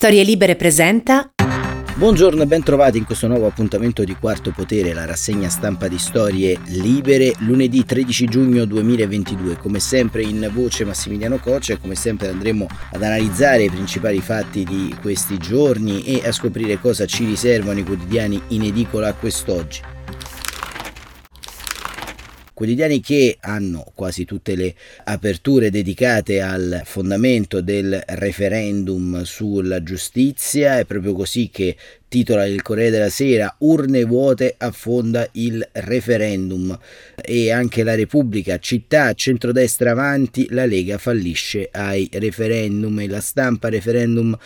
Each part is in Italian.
Storie Libere presenta Buongiorno e ben trovati in questo nuovo appuntamento di Quarto Potere, la rassegna stampa di Storie Libere, lunedì 13 giugno 2022. Come sempre in voce Massimiliano Coccia e come sempre andremo ad analizzare i principali fatti di questi giorni e a scoprire cosa ci riservano i quotidiani in edicola quest'oggi quotidiani che hanno quasi tutte le aperture dedicate al fondamento del referendum sulla giustizia, è proprio così che titola il Corriere della Sera, urne vuote affonda il referendum e anche la Repubblica, città, centrodestra avanti, la Lega fallisce ai referendum e la stampa referendum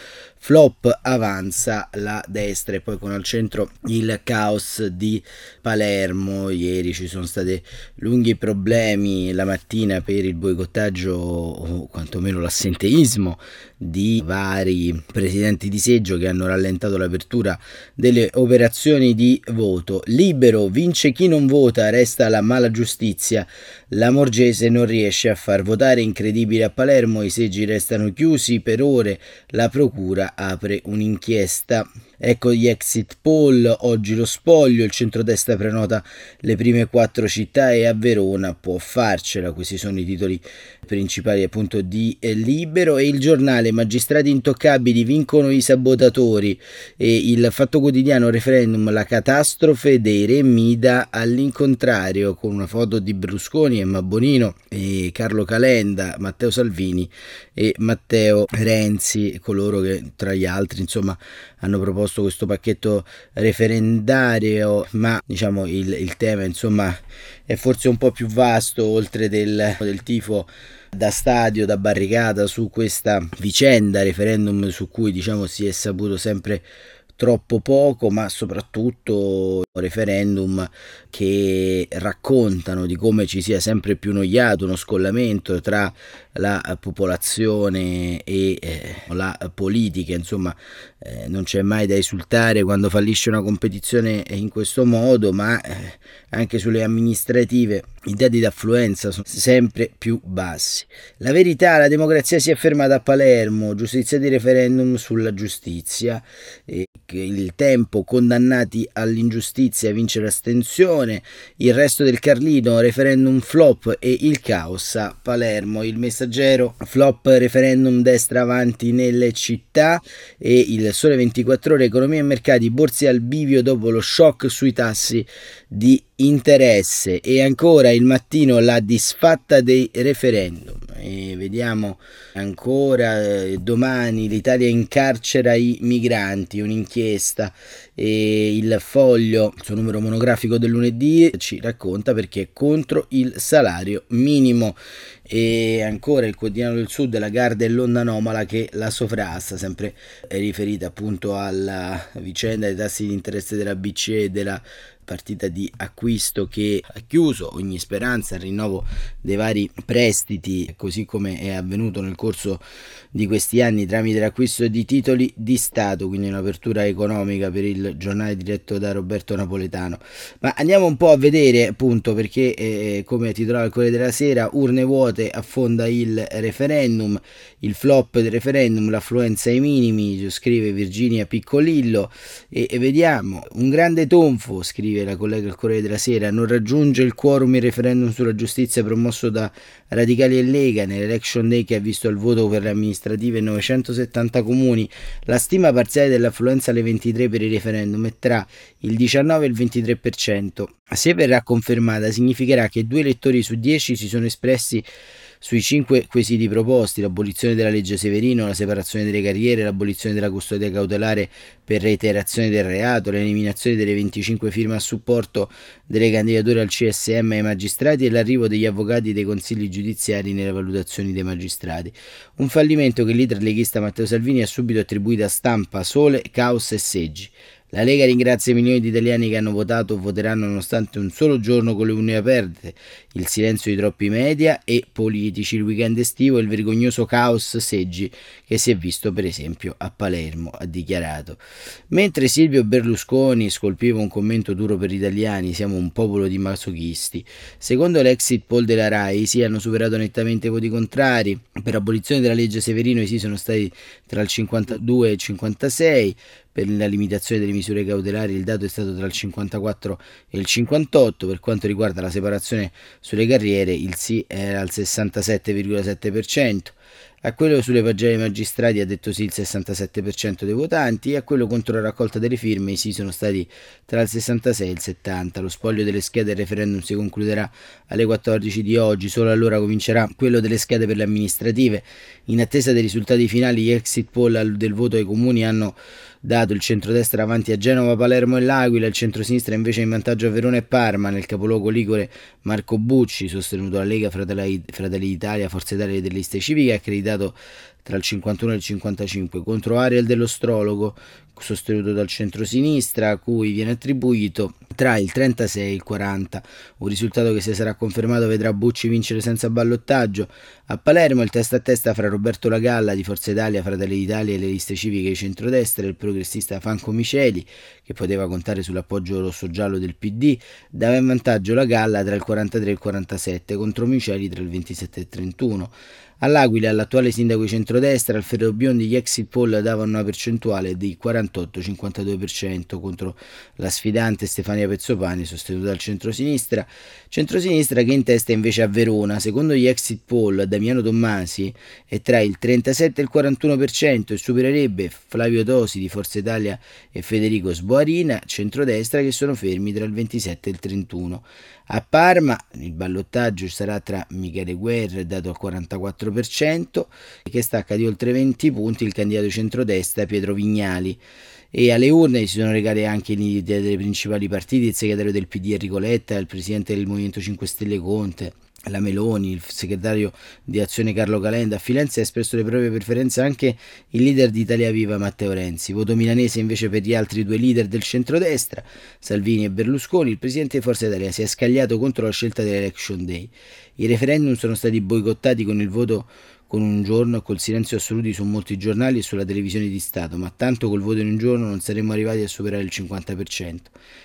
flop avanza la destra e poi con al centro il caos di Palermo. Ieri ci sono stati lunghi problemi la mattina per il boicottaggio o quantomeno l'assenteismo di vari presidenti di seggio che hanno rallentato l'apertura delle operazioni di voto. Libero vince chi non vota, resta la mala giustizia. La Morgese non riesce a far votare, incredibile a Palermo, i seggi restano chiusi per ore, la procura apre un'inchiesta. Ecco gli exit poll, oggi lo spoglio, il centrodestra prenota le prime quattro città e a Verona può farcela, questi sono i titoli principali appunto di Libero. E il giornale magistrati intoccabili vincono i sabotatori. E il fatto quotidiano referendum la catastrofe dei re Mida all'incontrario con una foto di Brusconi, Emma Bonino e Carlo Calenda, Matteo Salvini e Matteo Renzi, coloro che tra gli altri insomma hanno proposto questo pacchetto referendario, ma diciamo il, il tema insomma è forse un po' più vasto oltre del, del tifo da stadio, da barricata su questa vicenda referendum su cui diciamo si è saputo sempre troppo poco, ma soprattutto referendum che raccontano di come ci sia sempre più noiato uno scollamento tra la popolazione e eh, la politica, insomma eh, non c'è mai da esultare quando fallisce una competizione in questo modo, ma eh, anche sulle amministrative i dati d'affluenza sono sempre più bassi. La verità, la democrazia si è fermata a Palermo, giustizia di referendum sulla giustizia, il tempo condannati all'ingiustizia vince l'astensione, il resto del Carlino, referendum flop e il caos a Palermo, il messaggero flop referendum destra avanti nelle città e il sole 24 ore economia e mercati, borse al bivio dopo lo shock sui tassi di interesse. E ancora il mattino la disfatta dei referendum e vediamo ancora eh, domani l'Italia incarcera i migranti un'inchiesta e il foglio il suo numero monografico del lunedì ci racconta perché è contro il salario minimo. E ancora il quotidiano del sud la Garda e l'onda anomala che la sovrasta sempre riferita appunto alla vicenda dei tassi di interesse della BCE e della partita di acquisto che ha chiuso ogni speranza al rinnovo dei vari prestiti, così come è avvenuto nel corso di questi anni tramite l'acquisto di titoli di Stato, quindi un'apertura economica per il giornale diretto da Roberto Napoletano. Ma andiamo un po' a vedere appunto perché eh, come titolava il Corriere della Sera, urne vuote affonda il referendum, il flop del referendum, l'affluenza ai minimi, scrive Virginia Piccolillo e, e vediamo un grande tonfo, scrive la collega del Corriere della Sera, non raggiunge il quorum il referendum sulla giustizia promosso da Radicali e Lega nell'election day che ha visto il voto per le amministrative in 970 comuni. La stima parziale dell'affluenza alle 23 per il referendum è tra il 19 e il 23%. Se verrà confermata significherà che due elettori su 10 si sono espressi sui cinque quesiti proposti, l'abolizione della legge Severino, la separazione delle carriere, l'abolizione della custodia cautelare per reiterazione del reato, l'eliminazione delle 25 firme a supporto delle candidature al CSM ai magistrati e l'arrivo degli avvocati dei consigli giudiziari nelle valutazioni dei magistrati. Un fallimento che il leader leghista Matteo Salvini ha subito attribuito a stampa, sole, caos e seggi. La Lega ringrazia i milioni di italiani che hanno votato o voteranno nonostante un solo giorno con le urne aperte, il silenzio di troppi media e politici, il weekend estivo e il vergognoso caos seggi che si è visto per esempio a Palermo, ha dichiarato. Mentre Silvio Berlusconi scolpiva un commento duro per gli italiani, siamo un popolo di masochisti. Secondo l'exit poll della RAI, sì hanno superato nettamente i voti contrari, per abolizione della legge Severino i sì sono stati tra il 52 e il 56, per la limitazione delle misure cautelari il dato è stato tra il 54 e il 58, per quanto riguarda la separazione sulle carriere il sì era al 67,7%, a quello sulle pagelle magistrati ha detto sì il 67% dei votanti e a quello contro la raccolta delle firme i sì sono stati tra il 66 e il 70. Lo spoglio delle schede del referendum si concluderà alle 14 di oggi, solo allora comincerà quello delle schede per le amministrative. In attesa dei risultati finali gli exit poll del voto ai comuni hanno dato il centrodestra avanti a Genova, Palermo e L'Aquila, il centrosinistra invece in vantaggio a Verona e Parma, nel capoluogo Ligure Marco Bucci, sostenuto la Lega Fratelli d'Italia, Forza Italia e delle liste civiche, accreditato tra il 51 e il 55 contro Ariel dell'Ostrologo, sostenuto dal centro-sinistra, a cui viene attribuito tra il 36 e il 40, un risultato che se sarà confermato vedrà Bucci vincere senza ballottaggio. A Palermo il testa a testa fra Roberto Lagalla di Forza Italia, Fratelli d'Italia e le liste civiche di centrodestra e il progressista Franco Miceli, che poteva contare sull'appoggio rosso-giallo del PD, dava in vantaggio Lagalla tra il 43 e il 47 contro Miceli tra il 27 e il 31. All'Aquila, l'attuale sindaco di centrodestra, Alfredo Biondi, gli exit poll davano una percentuale di 48-52% contro la sfidante Stefania Pezzopani, sostenuta dal centrosinistra. Centrosinistra che in testa invece a Verona, secondo gli exit poll, Damiano Tommasi è tra il 37 e il 41% e supererebbe Flavio Tosi di Forza Italia e Federico Sboarina, centrodestra, che sono fermi tra il 27 e il 31%. A Parma il ballottaggio sarà tra Michele Guerra, dato al 44%, che stacca di oltre 20 punti il candidato centrodestra Pietro Vignali. E alle urne si sono recate anche i leader dei principali partiti, il segretario del PD Enrico Letta, il presidente del Movimento 5 Stelle Conte, la Meloni, il segretario di Azione Carlo Calenda, a Firenze ha espresso le proprie preferenze anche il leader di Italia Viva Matteo Renzi. Voto milanese invece per gli altri due leader del centrodestra, Salvini e Berlusconi. Il presidente di Forza Italia si è scagliato contro la scelta dell'Election Day. I referendum sono stati boicottati con il voto con un giorno e col silenzio assoluto su molti giornali e sulla televisione di Stato, ma tanto col voto in un giorno non saremmo arrivati a superare il 50%.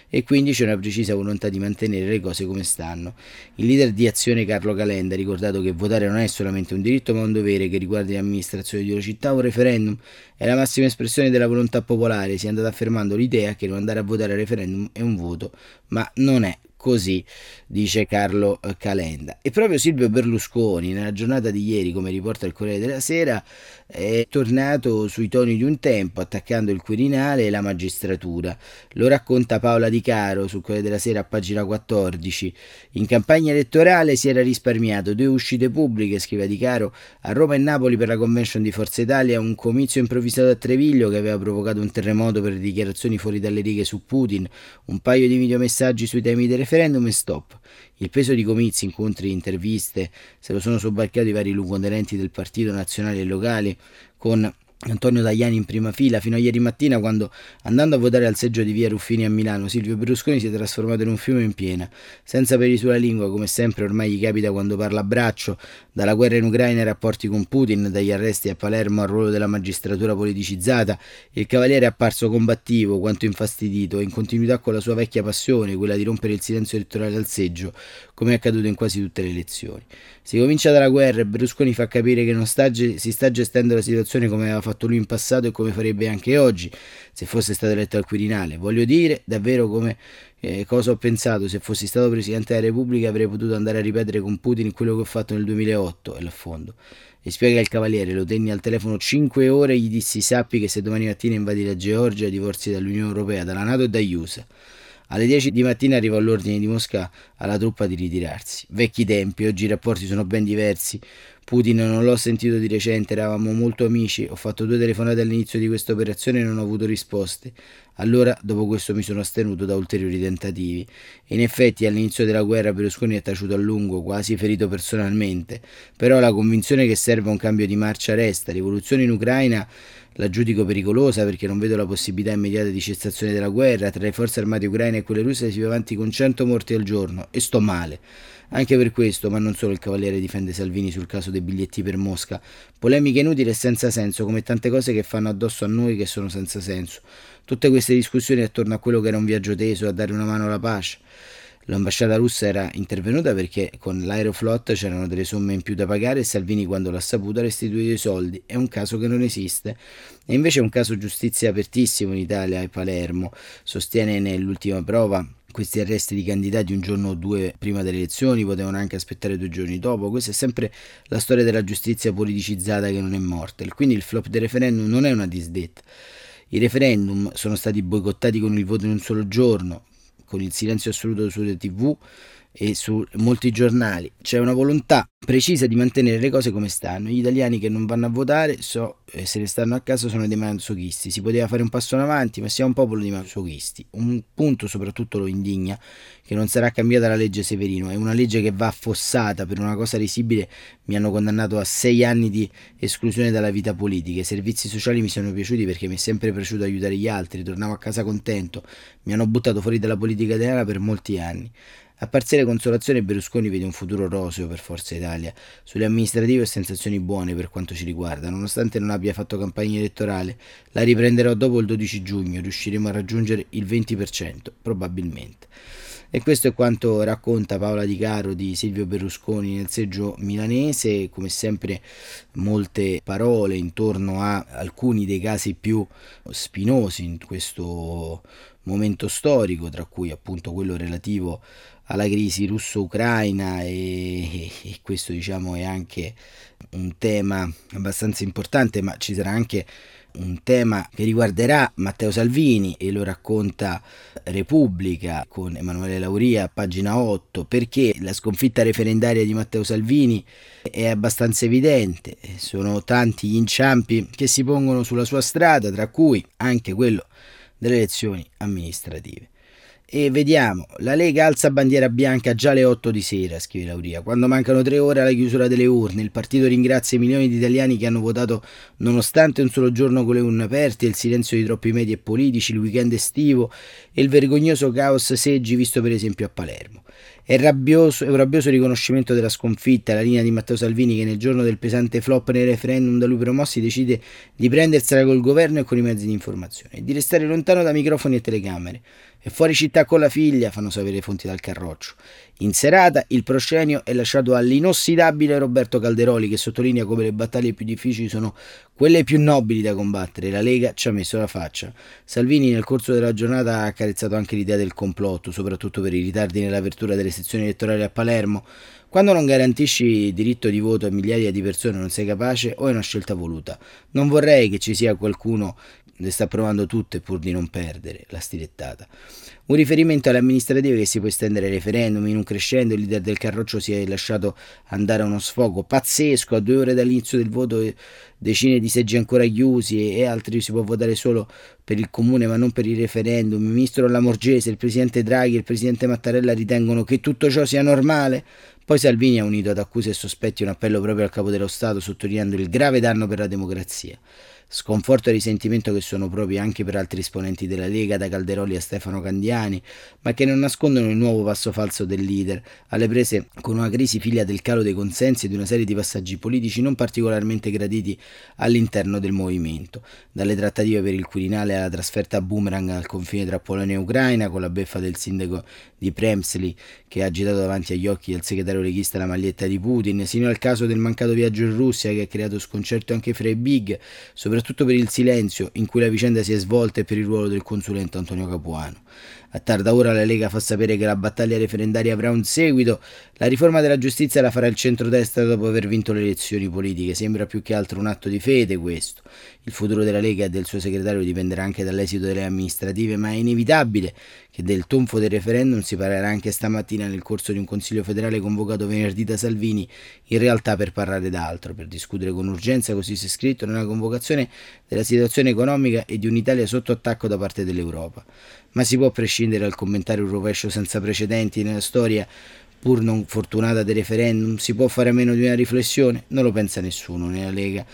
E quindi c'è una precisa volontà di mantenere le cose come stanno. Il leader di Azione Carlo Calenda ha ricordato che votare non è solamente un diritto ma un dovere che riguarda l'amministrazione di una città un referendum, è la massima espressione della volontà popolare, si è andata affermando l'idea che non andare a votare al referendum è un voto, ma non è Così dice Carlo eh, Calenda. E proprio Silvio Berlusconi, nella giornata di ieri, come riporta il Corriere della Sera, è tornato sui toni di un tempo, attaccando il Quirinale e la magistratura. Lo racconta Paola Di Caro sul Corriere della Sera a pagina 14. In campagna elettorale si era risparmiato due uscite pubbliche, scrive Di Caro, a Roma e Napoli per la convention di Forza Italia, un comizio improvvisato a Treviglio che aveva provocato un terremoto per le dichiarazioni fuori dalle righe su Putin, un paio di videomessaggi sui temi del referendum e stop. Il peso di comizi, incontri, interviste se lo sono sobbarcati i vari luogotenenti del partito nazionale e locali con Antonio Tajani in prima fila fino a ieri mattina quando andando a votare al seggio di via Ruffini a Milano Silvio Berlusconi si è trasformato in un fiume in piena senza peli sulla lingua come sempre ormai gli capita quando parla a braccio dalla guerra in Ucraina ai rapporti con Putin dagli arresti a Palermo al ruolo della magistratura politicizzata il cavaliere è apparso combattivo quanto infastidito in continuità con la sua vecchia passione quella di rompere il silenzio elettorale al seggio come è accaduto in quasi tutte le elezioni si comincia dalla guerra e Berlusconi fa capire che non sta, si sta gestendo la situazione come aveva fatto lui in passato e come farebbe anche oggi se fosse stato eletto al Quirinale. Voglio dire davvero come eh, cosa ho pensato se fossi stato Presidente della Repubblica avrei potuto andare a ripetere con Putin quello che ho fatto nel 2008 e l'affondo. E spiega il cavaliere, lo tenni al telefono 5 ore e gli dissi sappi che se domani mattina invadi la Georgia divorzi dall'Unione Europea, dalla Nato e dagli USA. Alle 10 di mattina arrivò l'ordine di Mosca alla truppa di ritirarsi. Vecchi tempi, oggi i rapporti sono ben diversi. Putin non l'ho sentito di recente, eravamo molto amici, ho fatto due telefonate all'inizio di questa operazione e non ho avuto risposte. Allora, dopo questo mi sono astenuto da ulteriori tentativi. in effetti, all'inizio della guerra Berlusconi è taciuto a lungo, quasi ferito personalmente. Però la convinzione che serve un cambio di marcia resta. Rivoluzione in Ucraina la giudico pericolosa perché non vedo la possibilità immediata di cessazione della guerra. Tra le forze armate ucraine e quelle russe si va avanti con 100 morti al giorno e sto male. Anche per questo, ma non solo il Cavaliere difende Salvini sul caso dei biglietti per Mosca. Polemiche inutili e senza senso, come tante cose che fanno addosso a noi che sono senza senso. Tutte queste discussioni attorno a quello che era un viaggio teso, a dare una mano alla pace. L'ambasciata russa era intervenuta perché con l'Aeroflot c'erano delle somme in più da pagare e Salvini quando l'ha saputo ha restituito i soldi. È un caso che non esiste. E invece è un caso giustizia apertissimo in Italia e Palermo. Sostiene nell'ultima prova questi arresti di candidati un giorno o due prima delle elezioni potevano anche aspettare due giorni dopo. Questa è sempre la storia della giustizia politicizzata che non è morta. Quindi il flop del referendum non è una disdetta. I referendum sono stati boicottati con il voto in un solo giorno, con il silenzio assoluto sulle tv e su molti giornali. C'è una volontà precisa di mantenere le cose come stanno. Gli italiani che non vanno a votare, so, eh, se ne stanno a casa, sono dei masochisti. Si poteva fare un passo in avanti, ma siamo un popolo di masochisti. Un punto soprattutto lo indigna, che non sarà cambiata la legge Severino. È una legge che va affossata per una cosa risibile. Mi hanno condannato a sei anni di esclusione dalla vita politica. I servizi sociali mi sono piaciuti perché mi è sempre piaciuto aiutare gli altri. Tornavo a casa contento. Mi hanno buttato fuori dalla politica italiana per molti anni. A parziale consolazione Berlusconi vede un futuro roseo per Forza Italia. Sulle amministrative ho sensazioni buone per quanto ci riguarda, nonostante non abbia fatto campagna elettorale. La riprenderò dopo il 12 giugno, riusciremo a raggiungere il 20%, probabilmente. E questo è quanto racconta Paola Di Caro di Silvio Berlusconi nel seggio milanese, come sempre molte parole intorno a alcuni dei casi più spinosi in questo momento storico, tra cui appunto quello relativo alla crisi russo-ucraina e, e, questo diciamo è anche un tema abbastanza importante, ma ci sarà anche un tema che riguarderà Matteo Salvini e lo racconta Repubblica con Emanuele Lauria, pagina 8, perché la sconfitta referendaria di Matteo Salvini è abbastanza evidente, sono tanti gli inciampi che si pongono sulla sua strada, tra cui anche quello delle elezioni amministrative. E vediamo, la Lega alza bandiera bianca già alle 8 di sera, scrive Lauria. Quando mancano tre ore alla chiusura delle urne, il partito ringrazia i milioni di italiani che hanno votato nonostante un solo giorno con le urne aperte, il silenzio di troppi media e politici, il weekend estivo e il vergognoso caos seggi visto per esempio a Palermo. È, rabbioso, è un rabbioso riconoscimento della sconfitta, la linea di Matteo Salvini che nel giorno del pesante flop nei referendum da lui promossi decide di prendersela col governo e con i mezzi di informazione e di restare lontano da microfoni e telecamere. E fuori città con la figlia, fanno sapere fonti dal Carroccio. In serata il proscenio è lasciato all'inossidabile Roberto Calderoli che sottolinea come le battaglie più difficili sono quelle più nobili da combattere. La Lega ci ha messo la faccia. Salvini nel corso della giornata ha accarezzato anche l'idea del complotto, soprattutto per i ritardi nell'apertura delle sezioni elettorali a Palermo. Quando non garantisci diritto di voto a migliaia di persone non sei capace o è una scelta voluta. Non vorrei che ci sia qualcuno le sta provando tutte pur di non perdere la stilettata. Un riferimento alle amministrative che si può estendere ai referendum, in un crescendo il leader del Carroccio si è lasciato andare a uno sfogo pazzesco, a due ore dall'inizio del voto decine di seggi ancora chiusi e altri si può votare solo per il comune ma non per il referendum. Il ministro Lamorgese, il presidente Draghi e il presidente Mattarella ritengono che tutto ciò sia normale. Poi Salvini ha unito ad accuse e sospetti un appello proprio al capo dello Stato sottolineando il grave danno per la democrazia. Sconforto e risentimento che sono propri anche per altri esponenti della Lega, da Calderoli a Stefano Candiani, ma che non nascondono il nuovo passo falso del leader, alle prese con una crisi figlia del calo dei consensi e di una serie di passaggi politici non particolarmente graditi all'interno del movimento, dalle trattative per il Quirinale alla trasferta a boomerang al confine tra Polonia e Ucraina, con la beffa del sindaco di Premsli che ha agitato davanti agli occhi del segretario leghista la maglietta di Putin, sino al caso del mancato viaggio in Russia che ha creato sconcerto anche fra i big, soprattutto soprattutto per il silenzio in cui la vicenda si è svolta e per il ruolo del consulente Antonio Capuano. A tarda ora la Lega fa sapere che la battaglia referendaria avrà un seguito. La riforma della giustizia la farà il centrodestra dopo aver vinto le elezioni politiche. Sembra più che altro un atto di fede questo. Il futuro della Lega e del suo segretario dipenderà anche dall'esito delle amministrative, ma è inevitabile che del tonfo del referendum si parlerà anche stamattina nel corso di un consiglio federale convocato venerdì da Salvini, in realtà per parlare d'altro, per discutere con urgenza, così si è scritto, nella convocazione della situazione economica e di un'Italia sotto attacco da parte dell'Europa ma si può prescindere dal commentare un rovescio senza precedenti nella storia, pur non fortunata del referendum? Si può fare a meno di una riflessione? Non lo pensa nessuno nella Lega.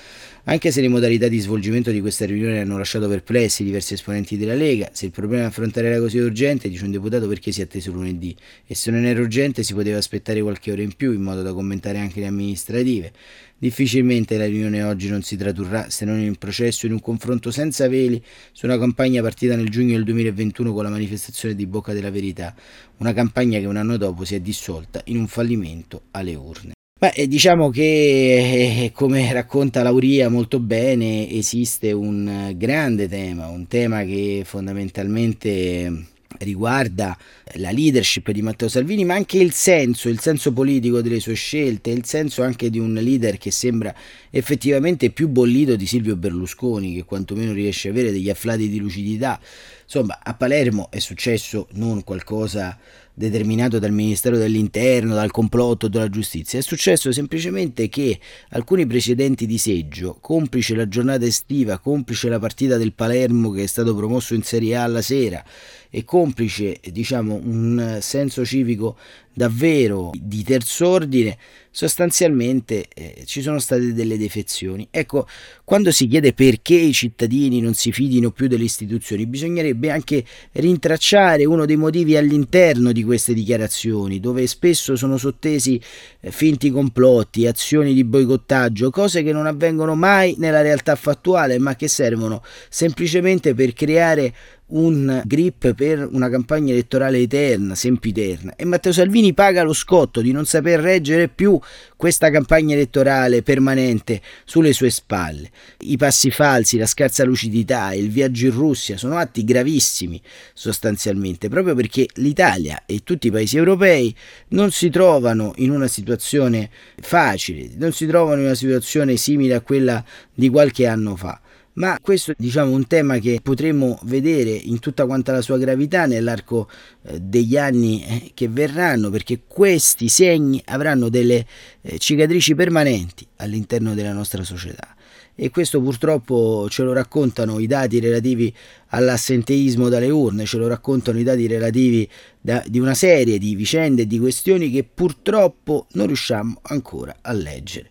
Anche se le modalità di svolgimento di questa riunione hanno lasciato perplessi diversi esponenti della Lega, se il problema da affrontare era così urgente, dice un deputato perché si è atteso lunedì, e se non era urgente si poteva aspettare qualche ora in più in modo da commentare anche le amministrative. Difficilmente la riunione oggi non si tradurrà se non in un processo, in un confronto senza veli su una campagna partita nel giugno del 2021 con la manifestazione di Bocca della Verità, una campagna che un anno dopo si è dissolta in un fallimento alle urne. Beh, diciamo che, eh, come racconta Lauria molto bene, esiste un grande tema, un tema che fondamentalmente riguarda la leadership di Matteo Salvini, ma anche il senso, il senso politico delle sue scelte, il senso anche di un leader che sembra effettivamente più bollito di Silvio Berlusconi, che quantomeno riesce a avere degli afflati di lucidità. Insomma, a Palermo è successo non qualcosa determinato dal Ministero dell'Interno, dal complotto della giustizia, è successo semplicemente che alcuni precedenti di seggio, complice la giornata estiva, complice la partita del Palermo che è stato promosso in Serie A alla sera, e complice diciamo, un senso civico davvero di terz'ordine, sostanzialmente eh, ci sono state delle defezioni. Ecco, quando si chiede perché i cittadini non si fidino più delle istituzioni, bisognerebbe anche rintracciare uno dei motivi all'interno di queste dichiarazioni, dove spesso sono sottesi eh, finti complotti, azioni di boicottaggio, cose che non avvengono mai nella realtà fattuale, ma che servono semplicemente per creare un grip per una campagna elettorale eterna, sempiterna. E Matteo Salvini paga lo scotto di non saper reggere più questa campagna elettorale permanente sulle sue spalle. I passi falsi, la scarsa lucidità, il viaggio in Russia sono atti gravissimi sostanzialmente, proprio perché l'Italia e tutti i paesi europei non si trovano in una situazione facile, non si trovano in una situazione simile a quella di qualche anno fa ma questo è diciamo, un tema che potremo vedere in tutta quanta la sua gravità nell'arco eh, degli anni eh, che verranno, perché questi segni avranno delle eh, cicatrici permanenti all'interno della nostra società. E questo purtroppo ce lo raccontano i dati relativi all'assenteismo dalle urne, ce lo raccontano i dati relativi da, di una serie di vicende e di questioni che purtroppo non riusciamo ancora a leggere.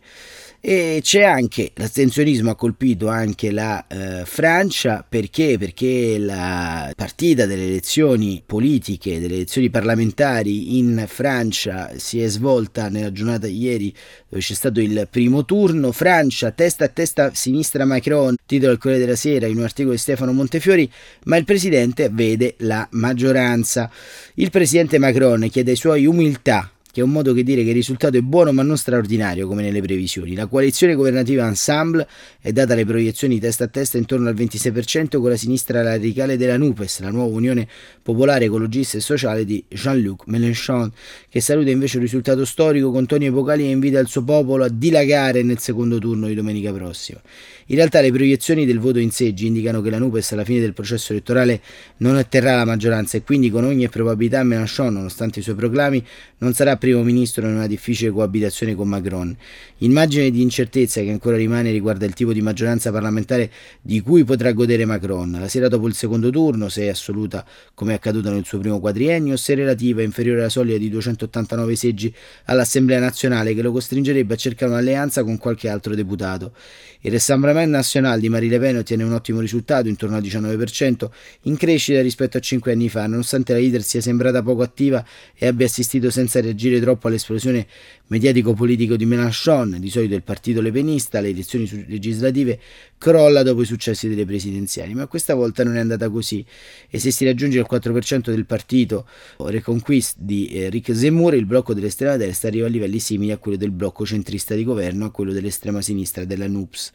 E c'è anche l'astensionismo ha colpito anche la eh, Francia perché? Perché la partita delle elezioni politiche, delle elezioni parlamentari in Francia si è svolta nella giornata di ieri dove c'è stato il primo turno. Francia testa a testa sinistra Macron, titolo al Corriere della Sera in un articolo di Stefano Montefiori, ma il presidente vede la maggioranza. Il presidente Macron chiede ai suoi umiltà che è un modo che dire che il risultato è buono ma non straordinario come nelle previsioni. La coalizione governativa Ensemble è data le proiezioni testa a testa intorno al 26% con la sinistra radicale della NUPES, la nuova Unione Popolare Ecologista e Sociale di Jean-Luc Mélenchon, che saluta invece il risultato storico con toni epocali e invita il suo popolo a dilagare nel secondo turno di domenica prossima. In realtà le proiezioni del voto in seggi indicano che la NUPES alla fine del processo elettorale non otterrà la maggioranza e quindi con ogni probabilità Mélenchon, nonostante i suoi proclami, non sarà primo ministro in una difficile coabitazione con Macron. Immagine di incertezza che ancora rimane riguarda il tipo di maggioranza parlamentare di cui potrà godere Macron. La sera dopo il secondo turno, se è assoluta come è accaduto nel suo primo quadriennio, se relativa è inferiore alla soglia di 289 seggi all'Assemblea nazionale che lo costringerebbe a cercare un'alleanza con qualche altro deputato. Il Rassemblement National di Marie Le Pen ottiene un ottimo risultato, intorno al 19%, in crescita rispetto a cinque anni fa, nonostante la leader sia sembrata poco attiva e abbia assistito senza reagire troppo all'esplosione mediatico-politico di Mélenchon, di solito il partito lepenista, le elezioni legislative, crolla dopo i successi delle presidenziali, ma questa volta non è andata così. E se si raggiunge il 4% del partito Reconquist di eh, Rick Zemmour, il blocco dell'estrema destra arriva a livelli simili a quello del blocco centrista di governo, a quello dell'estrema sinistra della NUPS.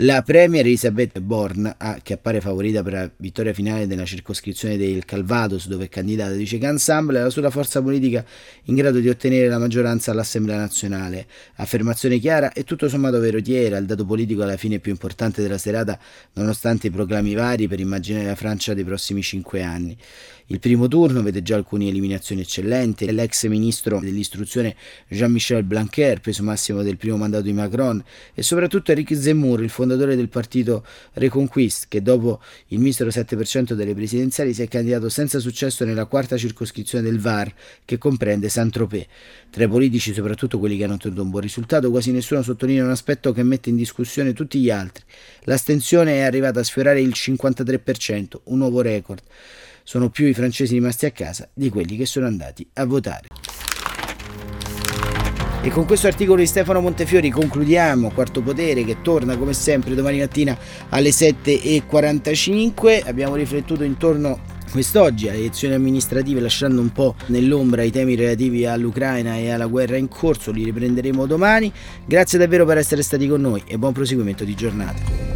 La premier Elisabeth Born, ah, che appare favorita per la vittoria finale della circoscrizione del Calvados, dove è candidata, dice che Ensemble è la sola forza politica in grado di ottenere la maggioranza all'Assemblea nazionale. Affermazione chiara e tutto sommato veritiera, il dato politico alla fine più importante della serata, nonostante i proclami vari per immaginare la Francia dei prossimi cinque anni. Il primo turno vede già alcune eliminazioni eccellenti, l'ex ministro dell'istruzione Jean-Michel Blanquer, peso massimo del primo mandato di Macron, e soprattutto Eric Zemmour, il fondatore del partito Reconquist, che dopo il misero 7% delle presidenziali si è candidato senza successo nella quarta circoscrizione del VAR, che comprende Saint-Tropez. Tra i politici, soprattutto quelli che hanno ottenuto un buon risultato, quasi nessuno sottolinea un aspetto che mette in discussione tutti gli altri. L'astensione è arrivata a sfiorare il 53%, un nuovo record. Sono più i francesi rimasti a casa di quelli che sono andati a votare. E con questo articolo di Stefano Montefiori concludiamo Quarto Potere che torna come sempre domani mattina alle 7.45. Abbiamo riflettuto intorno quest'oggi alle elezioni amministrative lasciando un po' nell'ombra i temi relativi all'Ucraina e alla guerra in corso, li riprenderemo domani. Grazie davvero per essere stati con noi e buon proseguimento di giornata.